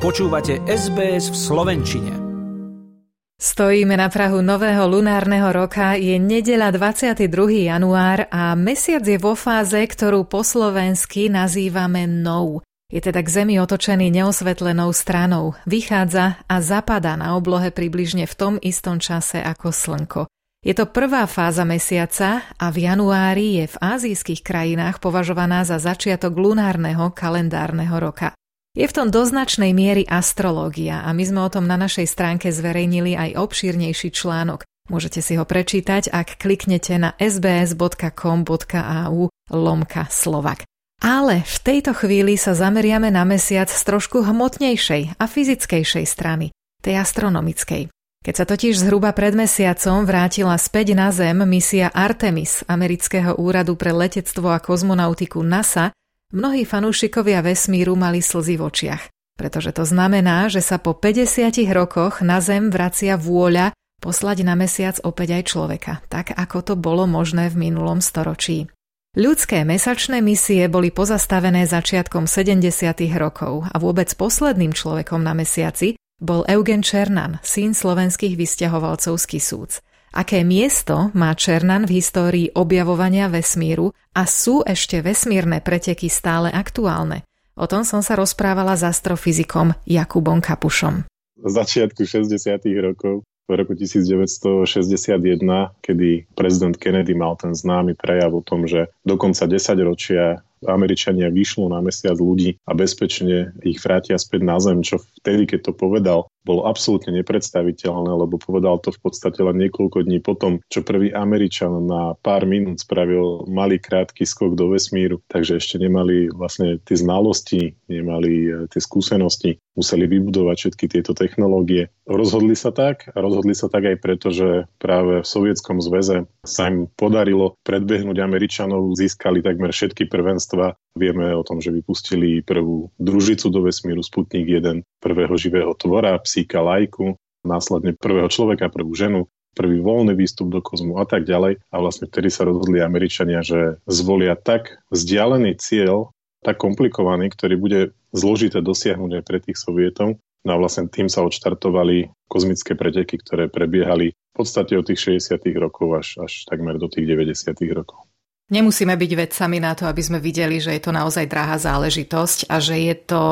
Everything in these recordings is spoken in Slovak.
Počúvate SBS v Slovenčine. Stojíme na Prahu nového lunárneho roka, je nedeľa 22. január a mesiac je vo fáze, ktorú po slovensky nazývame nou. Je teda k Zemi otočený neosvetlenou stranou, vychádza a zapadá na oblohe približne v tom istom čase ako Slnko. Je to prvá fáza mesiaca a v januári je v azijských krajinách považovaná za začiatok lunárneho kalendárneho roka. Je v tom do značnej miery astrológia a my sme o tom na našej stránke zverejnili aj obšírnejší článok. Môžete si ho prečítať, ak kliknete na sbs.com.au lomka Slovak. Ale v tejto chvíli sa zameriame na mesiac z trošku hmotnejšej a fyzickejšej strany, tej astronomickej. Keď sa totiž zhruba pred mesiacom vrátila späť na Zem misia Artemis amerického úradu pre letectvo a kozmonautiku NASA, Mnohí fanúšikovia vesmíru mali slzy v očiach, pretože to znamená, že sa po 50 rokoch na Zem vracia vôľa poslať na mesiac opäť aj človeka, tak ako to bolo možné v minulom storočí. Ľudské mesačné misie boli pozastavené začiatkom 70. rokov a vôbec posledným človekom na mesiaci bol Eugen Černan, syn slovenských vysťahovalcov z Kisúc. Aké miesto má Černan v histórii objavovania vesmíru a sú ešte vesmírne preteky stále aktuálne? O tom som sa rozprávala s astrofyzikom Jakubom Kapušom. V začiatku 60. rokov v roku 1961, kedy prezident Kennedy mal ten známy prejav o tom, že do konca 10 ročia Američania vyšlo na mesiac ľudí a bezpečne ich vrátia späť na Zem, čo vtedy, keď to povedal, bolo absolútne nepredstaviteľné, lebo povedal to v podstate len niekoľko dní potom, čo prvý Američan na pár minút spravil malý krátky skok do vesmíru, takže ešte nemali vlastne tie znalosti, nemali e, tie skúsenosti, museli vybudovať všetky tieto technológie. Rozhodli sa tak a rozhodli sa tak aj preto, že práve v Sovietskom zväze sa im podarilo predbehnúť Američanov, získali takmer všetky prvenstva Vieme o tom, že vypustili prvú družicu do vesmíru Sputnik 1, prvého živého tvora, psíka lajku, následne prvého človeka, prvú ženu, prvý voľný výstup do kozmu a tak ďalej. A vlastne vtedy sa rozhodli Američania, že zvolia tak vzdialený cieľ, tak komplikovaný, ktorý bude zložité dosiahnuť aj pre tých sovietov. No a vlastne tým sa odštartovali kozmické preteky, ktoré prebiehali v podstate od tých 60. rokov až, až takmer do tých 90. rokov. Nemusíme byť vedcami na to, aby sme videli, že je to naozaj drahá záležitosť a že je to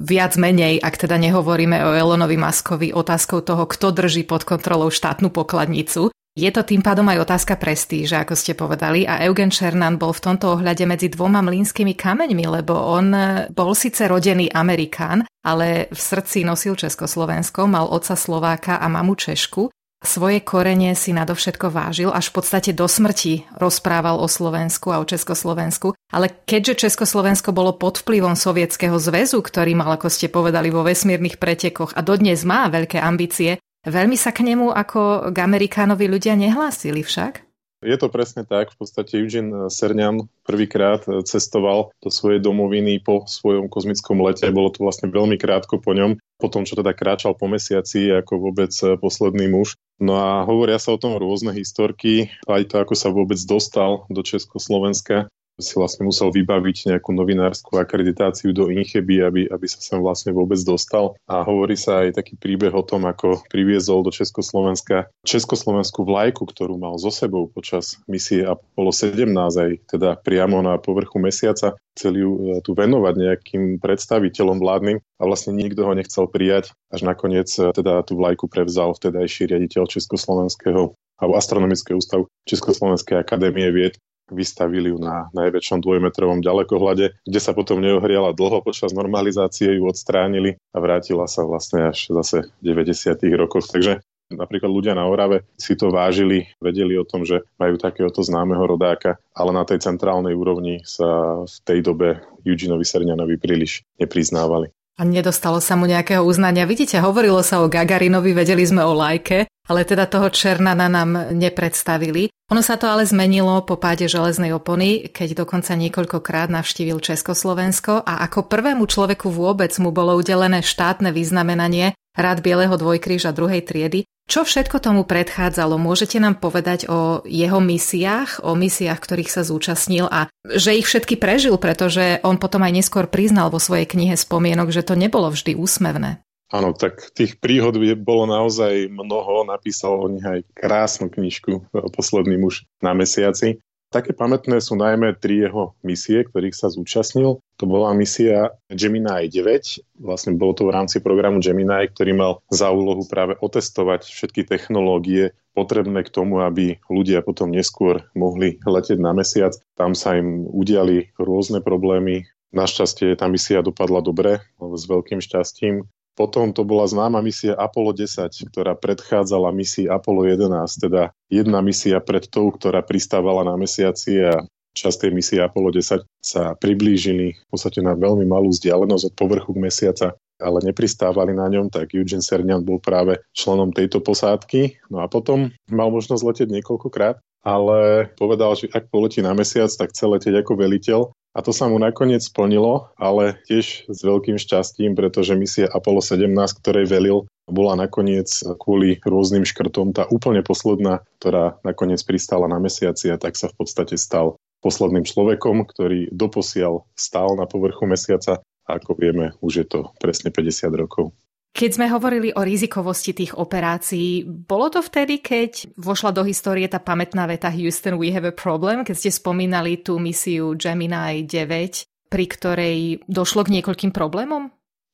viac menej, ak teda nehovoríme o Elonovi Maskovi, otázkou toho, kto drží pod kontrolou štátnu pokladnicu. Je to tým pádom aj otázka prestíža, ako ste povedali, a Eugen Černan bol v tomto ohľade medzi dvoma mlínskymi kameňmi, lebo on bol síce rodený Amerikán, ale v srdci nosil Československo, mal otca Slováka a mamu Češku svoje korene si nadovšetko vážil, až v podstate do smrti rozprával o Slovensku a o Československu. Ale keďže Československo bolo pod vplyvom Sovietskeho zväzu, ktorý mal, ako ste povedali, vo vesmírnych pretekoch a dodnes má veľké ambície, veľmi sa k nemu ako k Amerikánovi ľudia nehlásili však? Je to presne tak. V podstate Eugene Cernan prvýkrát cestoval do svojej domoviny po svojom kozmickom lete. Bolo to vlastne veľmi krátko po ňom, po tom, čo teda kráčal po mesiaci ako vôbec posledný muž. No a hovoria sa o tom rôzne historky, aj to, ako sa vôbec dostal do Československa si vlastne musel vybaviť nejakú novinárskú akreditáciu do Incheby, aby, aby sa sem vlastne vôbec dostal. A hovorí sa aj taký príbeh o tom, ako priviezol do Československa československú vlajku, ktorú mal so sebou počas misie Apollo 17, aj teda priamo na povrchu mesiaca. Chceli ju e, tu venovať nejakým predstaviteľom vládnym a vlastne nikto ho nechcel prijať. Až nakoniec e, teda tú vlajku prevzal vtedajší riaditeľ Československého alebo Astronomického ústavu Československej akadémie vied vystavili ju na najväčšom dvojmetrovom ďalekohľade, kde sa potom neohriala dlho počas normalizácie, ju odstránili a vrátila sa vlastne až zase v 90. rokoch. Takže napríklad ľudia na Orave si to vážili, vedeli o tom, že majú takéhoto známeho rodáka, ale na tej centrálnej úrovni sa v tej dobe Eugeneovi Serňanovi príliš nepriznávali. A nedostalo sa mu nejakého uznania. Vidíte, hovorilo sa o Gagarinovi, vedeli sme o Lajke, ale teda toho Černana nám nepredstavili. Ono sa to ale zmenilo po páde železnej opony, keď dokonca niekoľkokrát navštívil Československo a ako prvému človeku vôbec mu bolo udelené štátne vyznamenanie rád Bieleho dvojkríža druhej triedy. Čo všetko tomu predchádzalo? Môžete nám povedať o jeho misiách, o misiách, ktorých sa zúčastnil a že ich všetky prežil, pretože on potom aj neskôr priznal vo svojej knihe spomienok, že to nebolo vždy úsmevné. Áno, tak tých príhod bolo naozaj mnoho. Napísal o nich aj krásnu knižku Posledný muž na mesiaci. Také pamätné sú najmä tri jeho misie, ktorých sa zúčastnil. To bola misia Gemini 9. Vlastne bolo to v rámci programu Gemini, ktorý mal za úlohu práve otestovať všetky technológie potrebné k tomu, aby ľudia potom neskôr mohli letieť na mesiac. Tam sa im udiali rôzne problémy. Našťastie tá misia dopadla dobre, s veľkým šťastím. Potom to bola známa misia Apollo 10, ktorá predchádzala misii Apollo 11, teda jedna misia pred tou, ktorá pristávala na mesiaci a čas tej misie Apollo 10 sa priblížili v podstate na veľmi malú vzdialenosť od povrchu mesiaca ale nepristávali na ňom, tak Eugene Cernan bol práve členom tejto posádky. No a potom mal možnosť letieť niekoľkokrát, ale povedal, že ak poletí na mesiac, tak chce letieť ako veliteľ a to sa mu nakoniec splnilo, ale tiež s veľkým šťastím, pretože misia Apollo 17, ktorej velil, bola nakoniec kvôli rôznym škrtom tá úplne posledná, ktorá nakoniec pristála na mesiaci a tak sa v podstate stal posledným človekom, ktorý doposiaľ stál na povrchu mesiaca a ako vieme, už je to presne 50 rokov. Keď sme hovorili o rizikovosti tých operácií, bolo to vtedy, keď vošla do histórie tá pamätná veta Houston, we have a problem, keď ste spomínali tú misiu Gemini 9, pri ktorej došlo k niekoľkým problémom?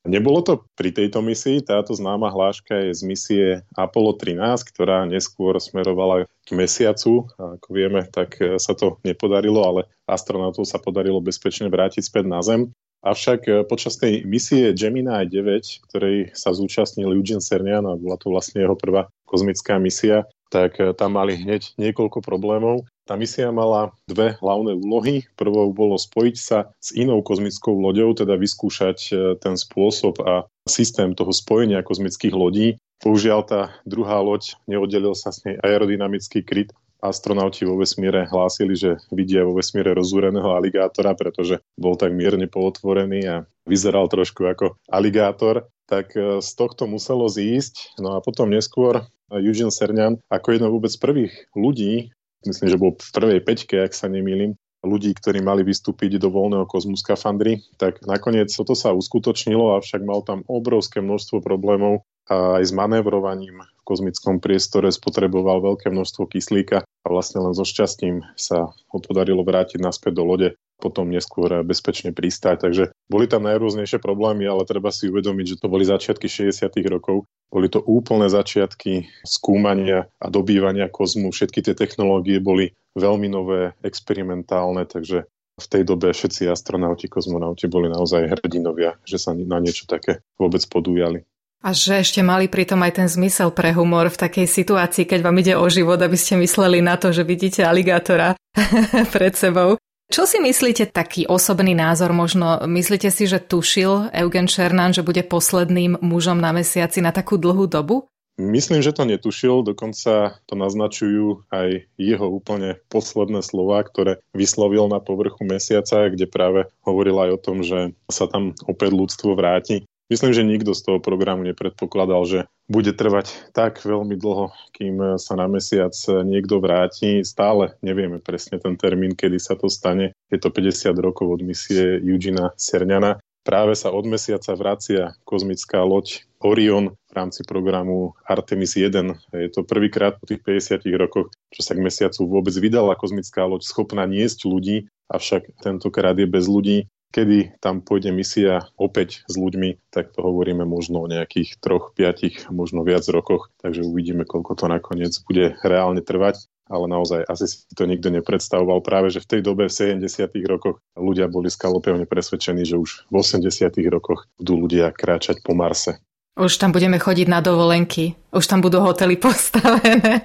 Nebolo to pri tejto misii, táto známa hláška je z misie Apollo 13, ktorá neskôr smerovala k mesiacu. Ako vieme, tak sa to nepodarilo, ale astronautov sa podarilo bezpečne vrátiť späť na Zem. Avšak e, počas tej misie Gemini 9, ktorej sa zúčastnil Eugene Cernan a bola to vlastne jeho prvá kozmická misia, tak e, tam mali hneď niekoľko problémov. Tá misia mala dve hlavné úlohy. Prvou bolo spojiť sa s inou kozmickou loďou, teda vyskúšať e, ten spôsob a systém toho spojenia kozmických lodí. Použiaľ tá druhá loď, neoddelil sa s nej aerodynamický kryt astronauti vo vesmíre hlásili, že vidia vo vesmíre rozúreného aligátora, pretože bol tak mierne pootvorený a vyzeral trošku ako aligátor, tak e, z tohto muselo zísť. No a potom neskôr Eugene Cernan ako jedno vôbec prvých ľudí, myslím, že bol v prvej peťke, ak sa nemýlim, ľudí, ktorí mali vystúpiť do voľného kozmu skafandry, tak nakoniec toto sa uskutočnilo, avšak mal tam obrovské množstvo problémov a aj s manévrovaním v kozmickom priestore spotreboval veľké množstvo kyslíka a vlastne len so šťastím sa ho podarilo vrátiť naspäť do lode potom neskôr bezpečne pristáť. Takže boli tam najrôznejšie problémy, ale treba si uvedomiť, že to boli začiatky 60. rokov. Boli to úplné začiatky skúmania a dobývania kozmu. Všetky tie technológie boli veľmi nové, experimentálne, takže v tej dobe všetci astronauti, kozmonauti boli naozaj hrdinovia, že sa na niečo také vôbec podujali. A že ešte mali pritom aj ten zmysel pre humor v takej situácii, keď vám ide o život, aby ste mysleli na to, že vidíte aligátora pred sebou. Čo si myslíte, taký osobný názor možno? Myslíte si, že tušil Eugen Černán, že bude posledným mužom na mesiaci na takú dlhú dobu? Myslím, že to netušil, dokonca to naznačujú aj jeho úplne posledné slova, ktoré vyslovil na povrchu mesiaca, kde práve hovoril aj o tom, že sa tam opäť ľudstvo vráti. Myslím, že nikto z toho programu nepredpokladal, že bude trvať tak veľmi dlho, kým sa na mesiac niekto vráti. Stále nevieme presne ten termín, kedy sa to stane. Je to 50 rokov od misie Eugena Serňana. Práve sa od mesiaca vracia kozmická loď Orion v rámci programu Artemis 1. Je to prvýkrát po tých 50 rokoch, čo sa k mesiacu vôbec vydala kozmická loď schopná niesť ľudí, avšak tentokrát je bez ľudí kedy tam pôjde misia opäť s ľuďmi, tak to hovoríme možno o nejakých troch, piatich, možno viac rokoch, takže uvidíme, koľko to nakoniec bude reálne trvať ale naozaj asi si to nikto nepredstavoval. Práve, že v tej dobe, v 70. rokoch, ľudia boli skalopevne presvedčení, že už v 80. rokoch budú ľudia kráčať po Marse. Už tam budeme chodiť na dovolenky, už tam budú hotely postavené.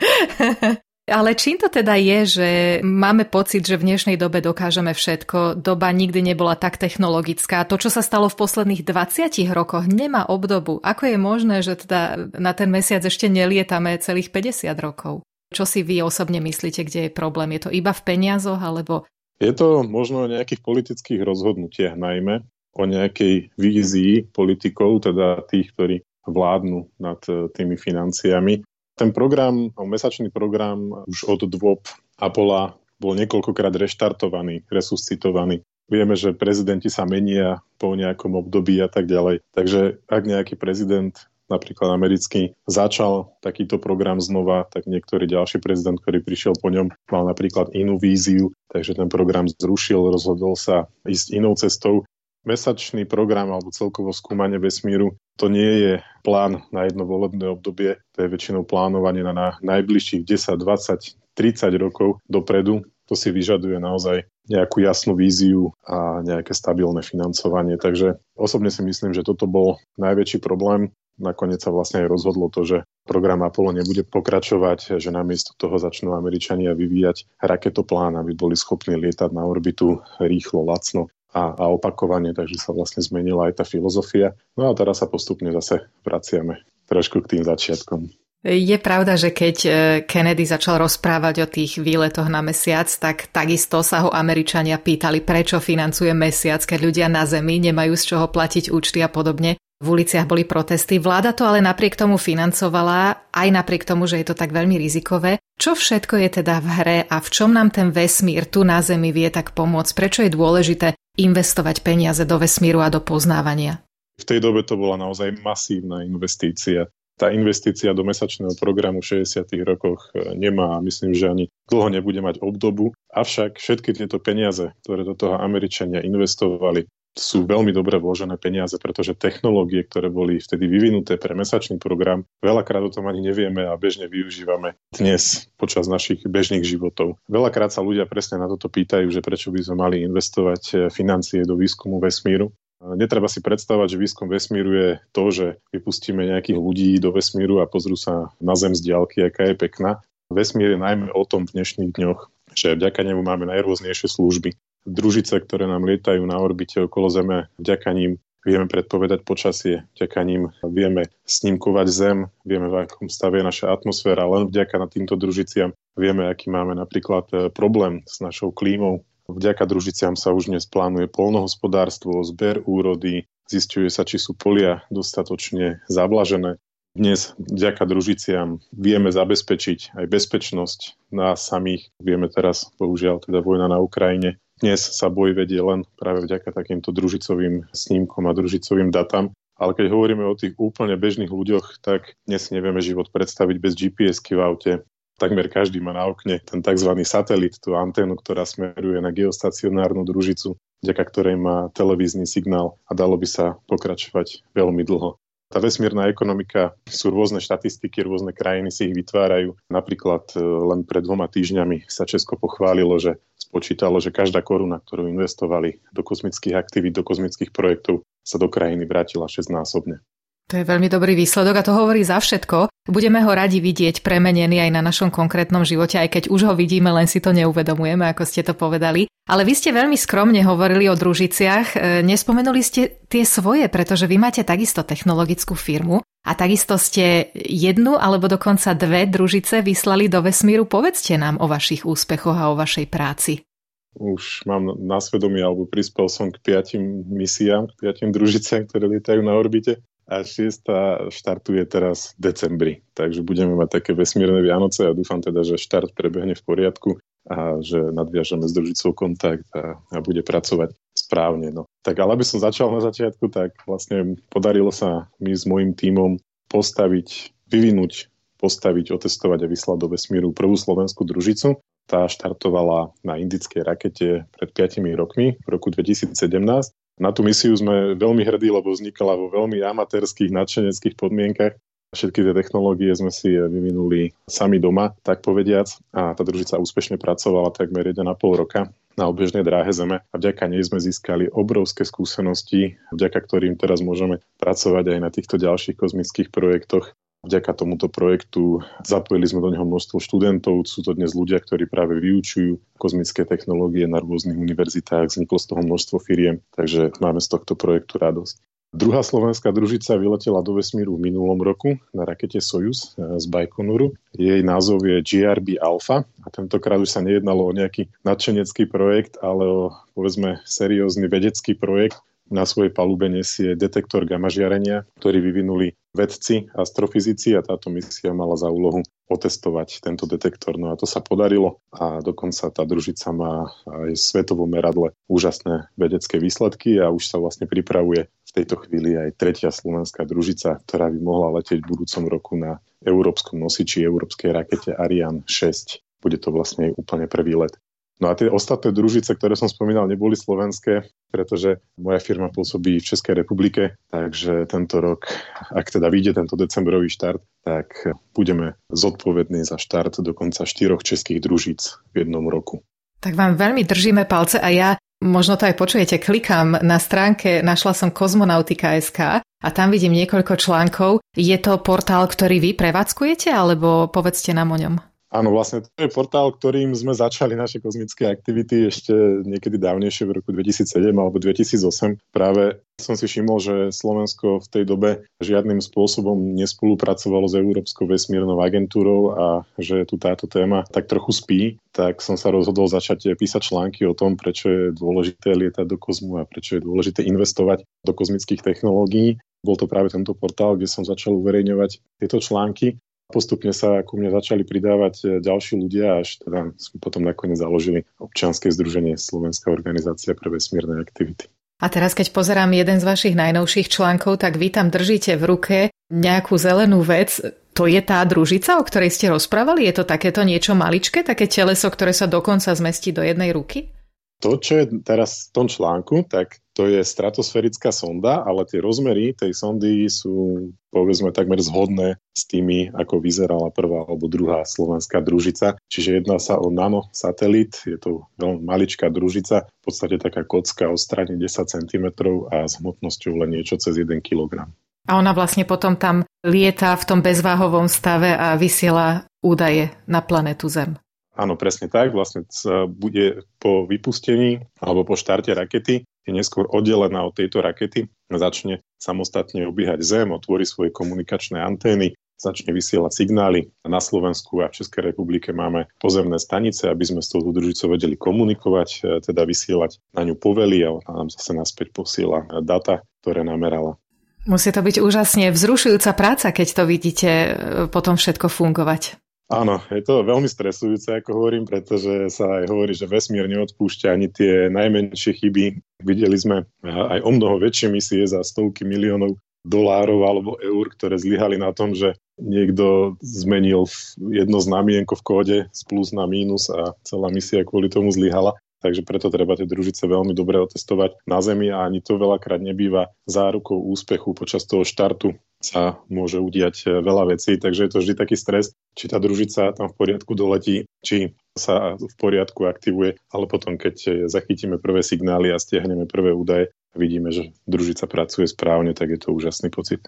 Ale čím to teda je, že máme pocit, že v dnešnej dobe dokážeme všetko, doba nikdy nebola tak technologická. To, čo sa stalo v posledných 20 rokoch, nemá obdobu. Ako je možné, že teda na ten mesiac ešte nelietame celých 50 rokov? Čo si vy osobne myslíte, kde je problém? Je to iba v peniazoch, alebo... Je to možno o nejakých politických rozhodnutiach najmä, o nejakej vízii politikov, teda tých, ktorí vládnu nad e, tými financiami. Ten program, mesačný program už od dôb Apola bol niekoľkokrát reštartovaný, resuscitovaný. Vieme, že prezidenti sa menia po nejakom období a tak ďalej. Takže ak nejaký prezident napríklad americký, začal takýto program znova, tak niektorý ďalší prezident, ktorý prišiel po ňom, mal napríklad inú víziu, takže ten program zrušil, rozhodol sa ísť inou cestou. Mesačný program alebo celkovo skúmanie vesmíru to nie je plán na jedno volebné obdobie, to je väčšinou plánovanie na najbližších 10, 20, 30 rokov dopredu. To si vyžaduje naozaj nejakú jasnú víziu a nejaké stabilné financovanie. Takže osobne si myslím, že toto bol najväčší problém nakoniec sa vlastne aj rozhodlo to, že program Apollo nebude pokračovať, že namiesto toho začnú Američania vyvíjať raketoplán, aby boli schopní lietať na orbitu rýchlo, lacno a, a opakovane, takže sa vlastne zmenila aj tá filozofia. No a teraz sa postupne zase vraciame trošku k tým začiatkom. Je pravda, že keď e, Kennedy začal rozprávať o tých výletoch na mesiac, tak takisto sa ho Američania pýtali, prečo financuje mesiac, keď ľudia na Zemi nemajú z čoho platiť účty a podobne. V uliciach boli protesty, vláda to ale napriek tomu financovala, aj napriek tomu, že je to tak veľmi rizikové. Čo všetko je teda v hre a v čom nám ten vesmír tu na Zemi vie tak pomôcť? Prečo je dôležité investovať peniaze do vesmíru a do poznávania? V tej dobe to bola naozaj masívna investícia. Tá investícia do mesačného programu v 60. rokoch e, nemá a myslím, že ani dlho nebude mať obdobu. Avšak všetky tieto peniaze, ktoré do toho Američania investovali, sú veľmi dobre vložené peniaze, pretože technológie, ktoré boli vtedy vyvinuté pre mesačný program, veľakrát o tom ani nevieme a bežne využívame dnes počas našich bežných životov. Veľakrát sa ľudia presne na toto pýtajú, že prečo by sme mali investovať eh, financie do výskumu vesmíru. Netreba si predstavať, že výskum vesmíru je to, že vypustíme nejakých ľudí do vesmíru a pozrú sa na Zem z diálky, aká je pekná. Vesmír je najmä o tom v dnešných dňoch, že vďaka nemu máme najrôznejšie služby družice, ktoré nám lietajú na orbite okolo Zeme, vďaka ním vieme predpovedať počasie, vďaka ním vieme snímkovať Zem, vieme v akom stave je naša atmosféra, len vďaka na týmto družiciam vieme, aký máme napríklad e, problém s našou klímou. Vďaka družiciam sa už dnes plánuje polnohospodárstvo, zber úrody, zistuje sa, či sú polia dostatočne zavlažené. Dnes vďaka družiciam vieme zabezpečiť aj bezpečnosť nás samých. Vieme teraz, bohužiaľ, teda vojna na Ukrajine dnes sa boj vedie len práve vďaka takýmto družicovým snímkom a družicovým datám. Ale keď hovoríme o tých úplne bežných ľuďoch, tak dnes nevieme život predstaviť bez GPS-ky v aute. Takmer každý má na okne ten tzv. satelit, tú anténu, ktorá smeruje na geostacionárnu družicu, vďaka ktorej má televízny signál a dalo by sa pokračovať veľmi dlho. Tá vesmírna ekonomika sú rôzne štatistiky, rôzne krajiny si ich vytvárajú. Napríklad e, len pred dvoma týždňami sa Česko pochválilo, že spočítalo, že každá koruna, ktorú investovali do kozmických aktivít, do kozmických projektov, sa do krajiny vrátila šestnásobne. To je veľmi dobrý výsledok a to hovorí za všetko. Budeme ho radi vidieť premenený aj na našom konkrétnom živote, aj keď už ho vidíme, len si to neuvedomujeme, ako ste to povedali. Ale vy ste veľmi skromne hovorili o družiciach, e, nespomenuli ste tie svoje, pretože vy máte takisto technologickú firmu a takisto ste jednu alebo dokonca dve družice vyslali do vesmíru. Povedzte nám o vašich úspechoch a o vašej práci. Už mám na svedomí, alebo prispel som k piatim misiám, k piatim družiciam, ktoré lietajú na orbite a šiesta štartuje teraz v decembri. Takže budeme mať také vesmírne Vianoce a dúfam teda, že štart prebehne v poriadku a že nadviažeme s družicou kontakt a, a bude pracovať správne. No. Tak ale aby som začal na začiatku, tak vlastne podarilo sa mi s môjim tímom postaviť, vyvinúť, postaviť, otestovať a vyslať do vesmíru prvú slovenskú družicu. Tá štartovala na indickej rakete pred 5 rokmi v roku 2017 na tú misiu sme veľmi hrdí, lebo vznikala vo veľmi amatérských, nadšeneckých podmienkach. Všetky tie technológie sme si vyvinuli sami doma, tak povediac. A tá družica úspešne pracovala takmer 1,5 roka na obežnej dráhe Zeme a vďaka nej sme získali obrovské skúsenosti, vďaka ktorým teraz môžeme pracovať aj na týchto ďalších kozmických projektoch Vďaka tomuto projektu zapojili sme do neho množstvo študentov. Sú to dnes ľudia, ktorí práve vyučujú kozmické technológie na rôznych univerzitách. Vzniklo z toho množstvo firiem, takže máme z tohto projektu radosť. Druhá slovenská družica vyletela do vesmíru v minulom roku na rakete Soyuz eh, z Baikonuru. Jej názov je GRB Alpha a tentokrát už sa nejednalo o nejaký nadšenecký projekt, ale o povedzme seriózny vedecký projekt. Na svojej palube nesie detektor gamma žiarenia, ktorý vyvinuli vedci, astrofyzici a táto misia mala za úlohu otestovať tento detektor. No a to sa podarilo a dokonca tá družica má aj svetovom meradle úžasné vedecké výsledky a už sa vlastne pripravuje v tejto chvíli aj tretia slovenská družica, ktorá by mohla letieť v budúcom roku na európskom nosiči európskej rakete Ariane 6. Bude to vlastne úplne prvý let. No a tie ostatné družice, ktoré som spomínal, neboli slovenské, pretože moja firma pôsobí v Českej republike, takže tento rok, ak teda vyjde tento decembrový štart, tak budeme zodpovední za štart dokonca štyroch českých družíc v jednom roku. Tak vám veľmi držíme palce a ja Možno to aj počujete, klikám na stránke, našla som kozmonautika.sk a tam vidím niekoľko článkov. Je to portál, ktorý vy prevádzkujete, alebo povedzte nám o ňom? Áno, vlastne to je portál, ktorým sme začali naše kozmické aktivity ešte niekedy dávnejšie v roku 2007 alebo 2008. Práve som si všimol, že Slovensko v tej dobe žiadnym spôsobom nespolupracovalo s Európskou vesmírnou agentúrou a že tu táto téma tak trochu spí, tak som sa rozhodol začať písať články o tom, prečo je dôležité lietať do kozmu a prečo je dôležité investovať do kozmických technológií. Bol to práve tento portál, kde som začal uverejňovať tieto články Postupne sa ku mne začali pridávať e, ďalší ľudia, až teda sme potom nakoniec založili občianske združenie Slovenská organizácia pre vesmírne aktivity. A teraz, keď pozerám jeden z vašich najnovších článkov, tak vy tam držíte v ruke nejakú zelenú vec. To je tá družica, o ktorej ste rozprávali? Je to takéto niečo maličké, také teleso, ktoré sa dokonca zmestí do jednej ruky? To, čo je teraz v tom článku, tak to je stratosférická sonda, ale tie rozmery tej sondy sú povedzme takmer zhodné s tými, ako vyzerala prvá alebo druhá slovenská družica. Čiže jedná sa o nanosatelit, je to veľmi maličká družica, v podstate taká kocka o strane 10 cm a s hmotnosťou len niečo cez 1 kg. A ona vlastne potom tam lieta v tom bezváhovom stave a vysiela údaje na planetu Zem. Áno, presne tak. Vlastne bude po vypustení alebo po štarte rakety je neskôr oddelená od tejto rakety, začne samostatne obiehať Zem, otvorí svoje komunikačné antény, začne vysielať signály. Na Slovensku a v Českej republike máme pozemné stanice, aby sme s touto družicou vedeli komunikovať, e, teda vysielať na ňu povely a nám zase naspäť posiela data, ktoré namerala. Musí to byť úžasne vzrušujúca práca, keď to vidíte e, potom všetko fungovať. Áno, je to veľmi stresujúce, ako hovorím, pretože sa aj hovorí, že vesmír neodpúšťa ani tie najmenšie chyby. Videli sme aj o mnoho väčšie misie za stovky miliónov dolárov alebo eur, ktoré zlyhali na tom, že niekto zmenil jedno znamienko v kóde z plus na mínus a celá misia kvôli tomu zlyhala. Takže preto treba tie družice veľmi dobre otestovať na Zemi a ani to veľakrát nebýva zárukou úspechu počas toho štartu sa môže udiať eh, veľa vecí, takže je to vždy taký stres, či tá družica tam v poriadku doletí, či sa v poriadku aktivuje, ale potom, keď eh, zachytíme prvé signály a stiahneme prvé údaje, vidíme, že družica pracuje správne, tak je to úžasný pocit.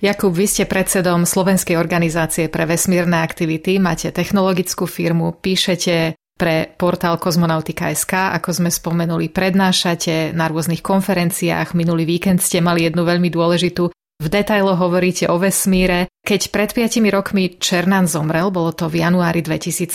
Jakub, vy ste predsedom Slovenskej organizácie pre vesmírne aktivity, máte technologickú firmu, píšete pre portál Kozmonautika.sk, ako sme spomenuli, prednášate na rôznych konferenciách. Minulý víkend ste mali jednu veľmi dôležitú v detailoch hovoríte o vesmíre. Keď pred 5 rokmi Černán zomrel, bolo to v januári 2017,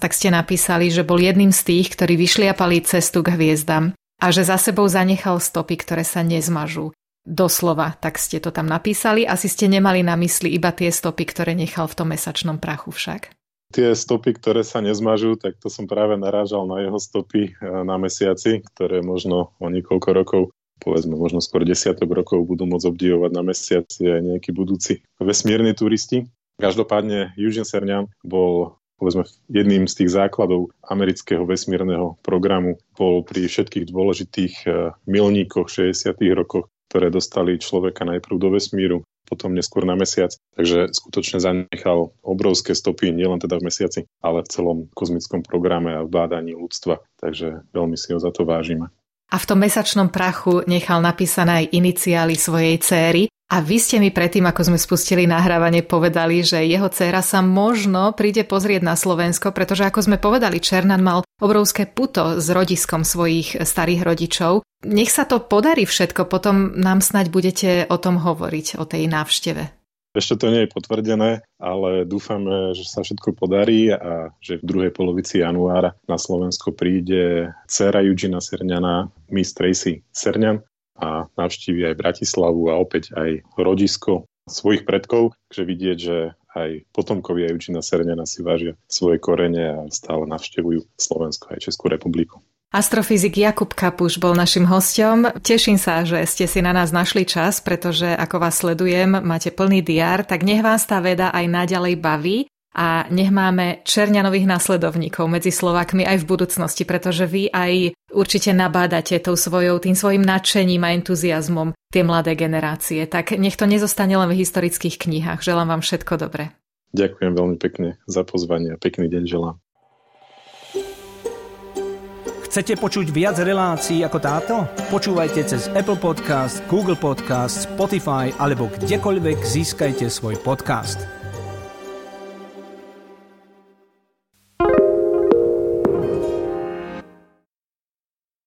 tak ste napísali, že bol jedným z tých, ktorí vyšliapali cestu k hviezdam a že za sebou zanechal stopy, ktoré sa nezmažú. Doslova, tak ste to tam napísali. Asi ste nemali na mysli iba tie stopy, ktoré nechal v tom mesačnom prachu však. Tie stopy, ktoré sa nezmažú, tak to som práve narážal na jeho stopy eh, na mesiaci, ktoré možno o niekoľko rokov povedzme možno skôr desiatok rokov budú môcť obdivovať na mesiaci aj nejakí budúci vesmírni turisti. Každopádne Eugene Cernan bol povedzme jedným z tých základov amerického vesmírneho programu. Bol pri všetkých dôležitých eh, milníkoch 60. rokoch, ktoré dostali človeka najprv do vesmíru, potom neskôr na mesiac. Takže skutočne zanechal obrovské stopy nielen teda v mesiaci, ale v celom kozmickom programe a v bádaní ľudstva. Takže veľmi si ho za to vážime a v tom mesačnom prachu nechal napísané aj iniciály svojej céry. A vy ste mi predtým, ako sme spustili nahrávanie, povedali, že jeho dcéra sa možno príde pozrieť na Slovensko, pretože ako sme povedali, Černan mal obrovské puto s rodiskom svojich starých rodičov. Nech sa to podarí všetko, potom nám snaď budete o tom hovoriť, o tej návšteve. Ešte to nie je potvrdené, ale dúfame, že sa všetko podarí a že v druhej polovici januára na Slovensko príde dcera Eugena Serňana, Miss Tracy Serňan a navštívi aj Bratislavu a opäť aj rodisko svojich predkov, že vidieť, že aj potomkovia Eučina Serňana si vážia svoje korene a stále navštevujú Slovensko aj Českú republiku. Astrofyzik Jakub Kapuš bol našim hostom. Teším sa, že ste si na nás našli čas, pretože ako vás sledujem, máte plný diár, tak nech vás tá veda aj naďalej baví a nech máme Čerňanových nasledovníkov medzi Slovakmi aj v budúcnosti, pretože vy aj určite nabádate tou svojou, tým svojim nadšením a entuziasmom tie mladé generácie. Tak nech to nezostane len v historických knihách. Želám vám všetko dobré. Ďakujem veľmi pekne za pozvanie a pekný deň želám. Chcete počuť viac relácií ako táto? Počúvajte cez Apple Podcast, Google Podcast, Spotify alebo kdekoľvek získajte svoj podcast.